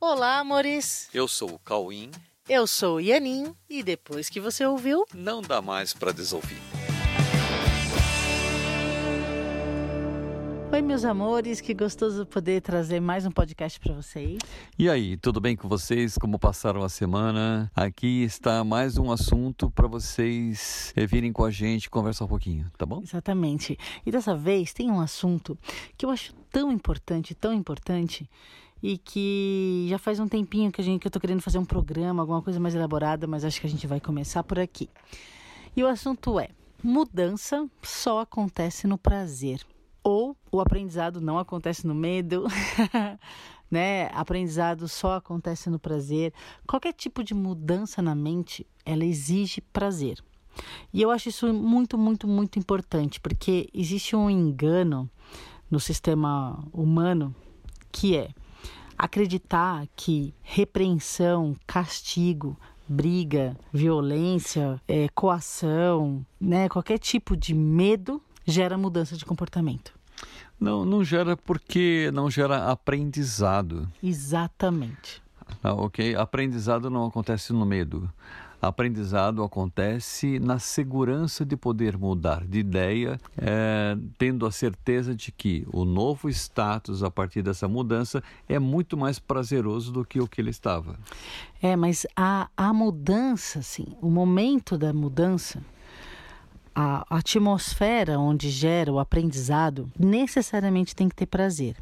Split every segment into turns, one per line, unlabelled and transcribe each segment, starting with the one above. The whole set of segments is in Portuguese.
Olá, amores.
Eu sou o Cauim.
Eu sou o Ianin e depois que você ouviu,
Não dá mais para desouvir.
Oi, meus amores, que gostoso poder trazer mais um podcast para vocês.
E aí, tudo bem com vocês? Como passaram a semana? Aqui está mais um assunto para vocês virem com a gente conversar um pouquinho, tá bom?
Exatamente. E dessa vez tem um assunto que eu acho tão importante, tão importante, e que já faz um tempinho que a gente que eu tô querendo fazer um programa, alguma coisa mais elaborada, mas acho que a gente vai começar por aqui. E o assunto é: mudança só acontece no prazer. Ou o aprendizado não acontece no medo, né? Aprendizado só acontece no prazer. Qualquer tipo de mudança na mente, ela exige prazer. E eu acho isso muito, muito, muito importante, porque existe um engano no sistema humano que é acreditar que repreensão, castigo, briga, violência, é, coação, né, qualquer tipo de medo gera mudança de comportamento.
Não, não gera porque não gera aprendizado.
Exatamente.
Ah, ok? Aprendizado não acontece no medo. Aprendizado acontece na segurança de poder mudar de ideia, é, tendo a certeza de que o novo status a partir dessa mudança é muito mais prazeroso do que o que ele estava.
É, mas a, a mudança, assim, o momento da mudança, a atmosfera onde gera o aprendizado necessariamente tem que ter prazer.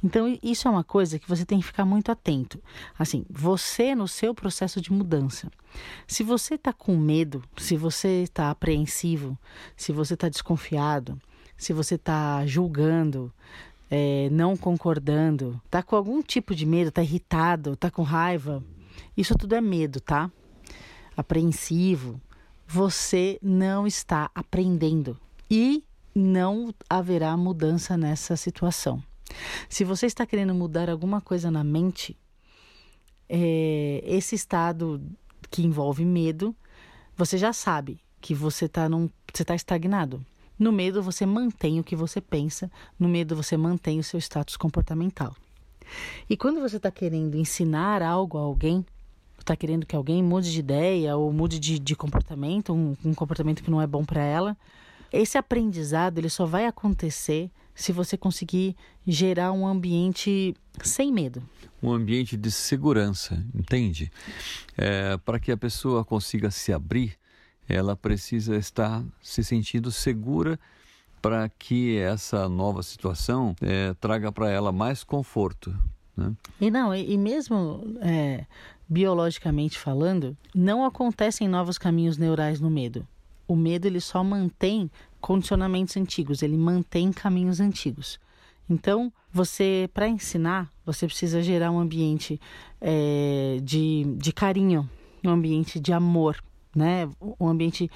Então, isso é uma coisa que você tem que ficar muito atento. Assim, você no seu processo de mudança. Se você está com medo, se você está apreensivo, se você está desconfiado, se você está julgando, é, não concordando, está com algum tipo de medo, está irritado, está com raiva, isso tudo é medo, tá? Apreensivo, você não está aprendendo e não haverá mudança nessa situação. Se você está querendo mudar alguma coisa na mente, é, esse estado que envolve medo, você já sabe que você está tá estagnado. No medo, você mantém o que você pensa, no medo, você mantém o seu status comportamental. E quando você está querendo ensinar algo a alguém, está querendo que alguém mude de ideia ou mude de, de comportamento, um, um comportamento que não é bom para ela, esse aprendizado ele só vai acontecer se você conseguir gerar um ambiente sem medo.
Um ambiente de segurança, entende? É, para que a pessoa consiga se abrir, ela precisa estar se sentindo segura para que essa nova situação é, traga para ela mais conforto. Né?
E não, e, e mesmo é, biologicamente falando, não acontecem novos caminhos neurais no medo. O medo ele só mantém condicionamentos antigos, ele mantém caminhos antigos. Então, você, para ensinar, você precisa gerar um ambiente é, de, de carinho, um ambiente de amor, né? Um ambiente.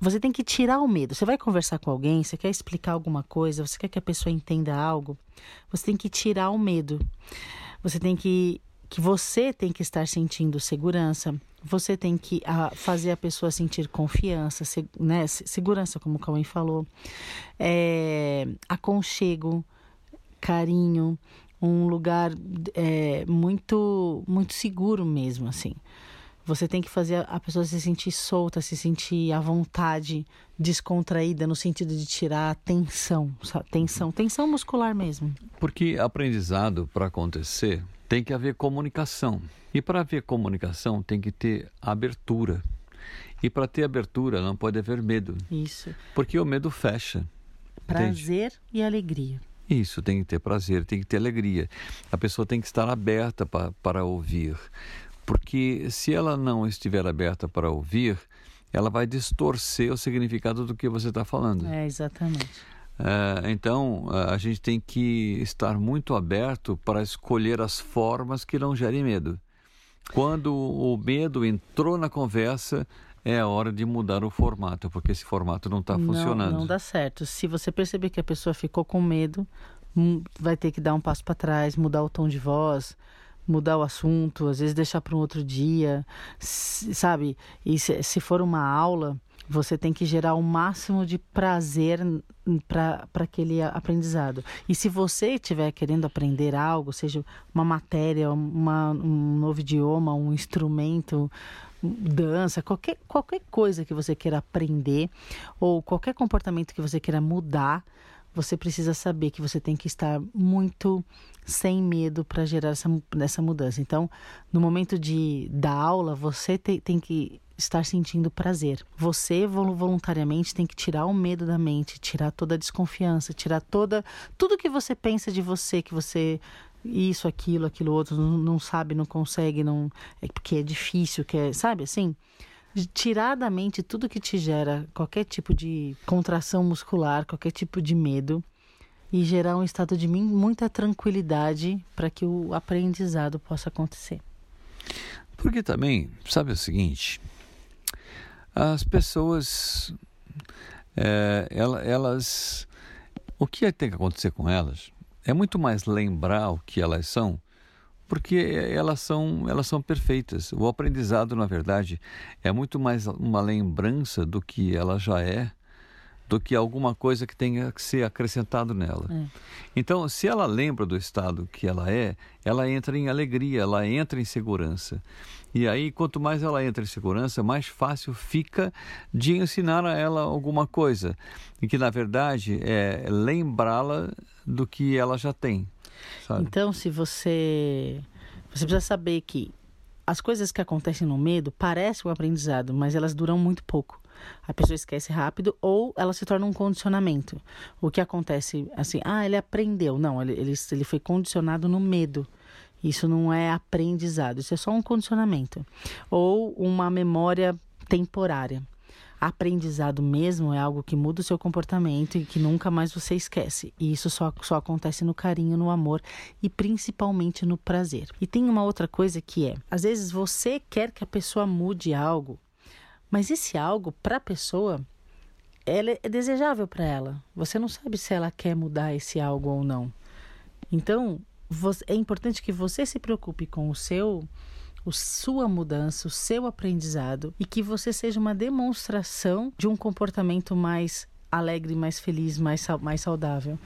Você tem que tirar o medo. Você vai conversar com alguém, você quer explicar alguma coisa, você quer que a pessoa entenda algo, você tem que tirar o medo. Você tem que que você tem que estar sentindo segurança, você tem que a, fazer a pessoa sentir confiança, se, né, segurança, como o Cauê falou, é, aconchego, carinho, um lugar é, muito, muito seguro mesmo, assim. Você tem que fazer a pessoa se sentir solta, se sentir à vontade, descontraída, no sentido de tirar a tensão, tensão, tensão muscular mesmo.
Porque aprendizado para acontecer tem que haver comunicação. E para haver comunicação tem que ter abertura. E para ter abertura não pode haver medo.
Isso.
Porque o medo fecha.
Prazer entende? e alegria.
Isso, tem que ter prazer, tem que ter alegria. A pessoa tem que estar aberta para, para ouvir. Porque se ela não estiver aberta para ouvir, ela vai distorcer o significado do que você está falando.
É, exatamente.
Uh, então, uh, a gente tem que estar muito aberto para escolher as formas que não gerem medo. Quando o medo entrou na conversa, é a hora de mudar o formato, porque esse formato não está funcionando.
Não dá certo. Se você perceber que a pessoa ficou com medo, hum, vai ter que dar um passo para trás, mudar o tom de voz, mudar o assunto, às vezes deixar para um outro dia, sabe? E se, se for uma aula, Você tem que gerar o máximo de prazer para aquele aprendizado. E se você estiver querendo aprender algo, seja uma matéria, uma, um novo idioma, um instrumento, dança, qualquer, qualquer coisa que você queira aprender ou qualquer comportamento que você queira mudar, você precisa saber que você tem que estar muito sem medo para gerar essa, mudança. Então, no momento de da aula, você te, tem que estar sentindo prazer. Você voluntariamente tem que tirar o medo da mente, tirar toda a desconfiança, tirar toda tudo que você pensa de você, que você isso, aquilo, aquilo outro, não, não sabe, não consegue, não é porque é difícil, que é, sabe assim? Tirar da mente tudo que te gera qualquer tipo de contração muscular, qualquer tipo de medo e gerar um estado de muita tranquilidade para que o aprendizado possa acontecer.
Porque também, sabe o seguinte, as pessoas, é, elas, o que tem que acontecer com elas é muito mais lembrar o que elas são porque elas são, elas são perfeitas. O aprendizado, na verdade, é muito mais uma lembrança do que ela já é do que alguma coisa que tenha que ser acrescentado nela. É. Então, se ela lembra do estado que ela é, ela entra em alegria, ela entra em segurança. E aí, quanto mais ela entra em segurança, mais fácil fica de ensinar a ela alguma coisa. E que, na verdade, é lembrá-la do que ela já tem.
Sabe? Então, se você. Você precisa saber que as coisas que acontecem no medo parecem um aprendizado, mas elas duram muito pouco. A pessoa esquece rápido ou ela se torna um condicionamento. O que acontece assim, ah, ele aprendeu. Não, ele, ele, ele foi condicionado no medo. Isso não é aprendizado, isso é só um condicionamento. Ou uma memória temporária aprendizado mesmo é algo que muda o seu comportamento e que nunca mais você esquece. E isso só, só acontece no carinho, no amor e principalmente no prazer. E tem uma outra coisa que é: às vezes você quer que a pessoa mude algo, mas esse algo para a pessoa ela é desejável para ela. Você não sabe se ela quer mudar esse algo ou não. Então, é importante que você se preocupe com o seu a sua mudança, o seu aprendizado e que você seja uma demonstração de um comportamento mais alegre, mais feliz, mais, mais saudável.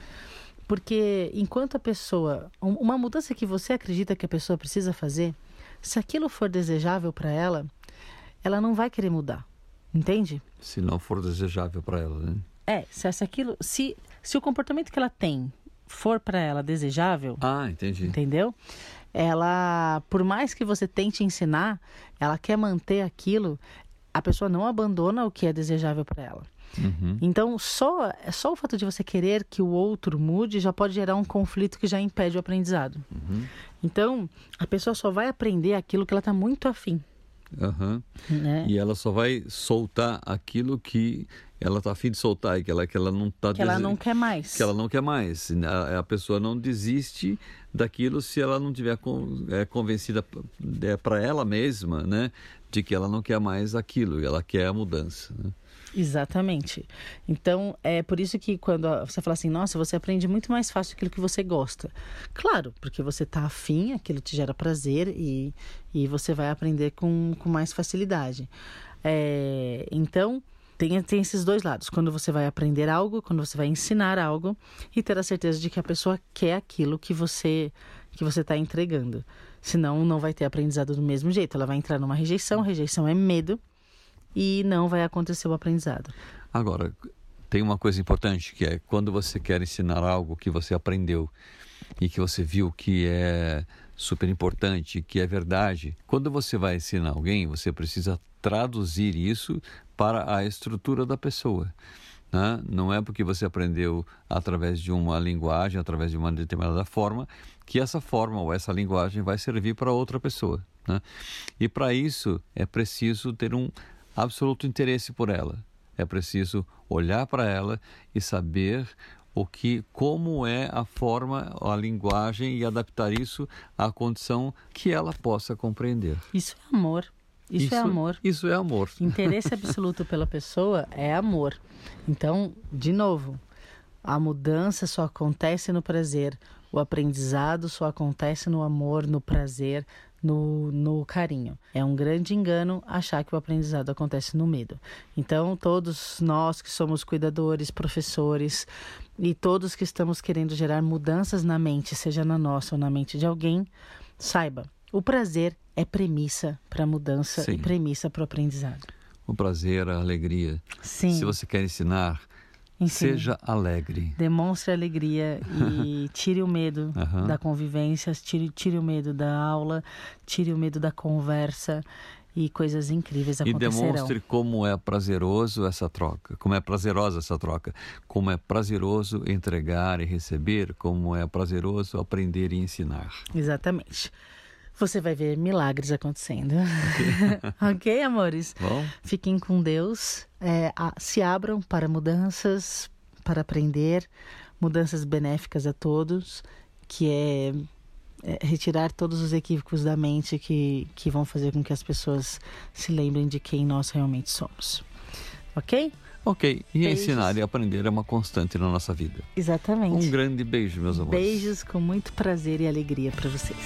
Porque enquanto a pessoa, uma mudança que você acredita que a pessoa precisa fazer, se aquilo for desejável para ela, ela não vai querer mudar. Entende?
Se não for desejável para ela, né?
É, se, se aquilo, se, se o comportamento que ela tem for para ela desejável.
Ah, entendi.
Entendeu? Ela, por mais que você tente ensinar, ela quer manter aquilo, a pessoa não abandona o que é desejável para ela. Uhum. Então, só, só o fato de você querer que o outro mude já pode gerar um conflito que já impede o aprendizado. Uhum. Então, a pessoa só vai aprender aquilo que ela está muito afim.
Uhum. Né? E ela só vai soltar aquilo que ela está afim de soltar e que ela, que ela não está
que ela não quer mais
que ela não quer mais a, a pessoa não desiste daquilo se ela não tiver con, é, convencida é, para ela mesma né de que ela não quer mais aquilo ela quer a mudança né?
Exatamente. Então, é por isso que quando você fala assim, nossa, você aprende muito mais fácil aquilo que você gosta. Claro, porque você está afim, aquilo te gera prazer e, e você vai aprender com, com mais facilidade. É, então, tem, tem esses dois lados. Quando você vai aprender algo, quando você vai ensinar algo e ter a certeza de que a pessoa quer aquilo que você que você está entregando. Senão, não vai ter aprendizado do mesmo jeito. Ela vai entrar numa rejeição. Rejeição é medo e não vai acontecer o aprendizado.
Agora, tem uma coisa importante que é quando você quer ensinar algo que você aprendeu e que você viu que é super importante, que é verdade. Quando você vai ensinar alguém, você precisa traduzir isso para a estrutura da pessoa. Né? Não é porque você aprendeu através de uma linguagem, através de uma determinada forma, que essa forma ou essa linguagem vai servir para outra pessoa. Né? E para isso é preciso ter um absoluto interesse por ela. É preciso olhar para ela e saber o que, como é a forma, a linguagem e adaptar isso à condição que ela possa compreender.
Isso é amor. Isso, é isso, é amor.
Isso é amor.
Interesse absoluto pela pessoa é amor. Então, de novo, a mudança só acontece no prazer. O aprendizado só acontece no amor, no prazer, no, no carinho. É um grande engano achar que o aprendizado acontece no medo. Então, todos nós que somos cuidadores, professores e todos que estamos querendo gerar mudanças na mente, seja na nossa ou na mente de alguém, saiba, o prazer é premissa para a mudança Sim. e premissa para o aprendizado.
O prazer, a alegria.
Sim.
Se você quer ensinar, Ensine. Seja alegre.
Demonstre alegria e tire o medo uhum. da convivência, tire, tire o medo da aula, tire o medo da conversa e coisas incríveis acontecerão.
E demonstre como é prazeroso essa troca, como é prazerosa essa troca, como é prazeroso entregar e receber, como é prazeroso aprender e ensinar.
Exatamente você vai ver milagres acontecendo. ok, amores?
Bom.
Fiquem com Deus. É, se abram para mudanças, para aprender, mudanças benéficas a todos, que é, é, retirar todos os equívocos da mente que, que vão fazer com que as pessoas se lembrem de quem nós realmente somos. Ok?
Ok, e Beijos. ensinar e aprender é uma constante na nossa vida.
Exatamente.
Um grande beijo, meus amores.
Beijos com muito prazer e alegria para vocês.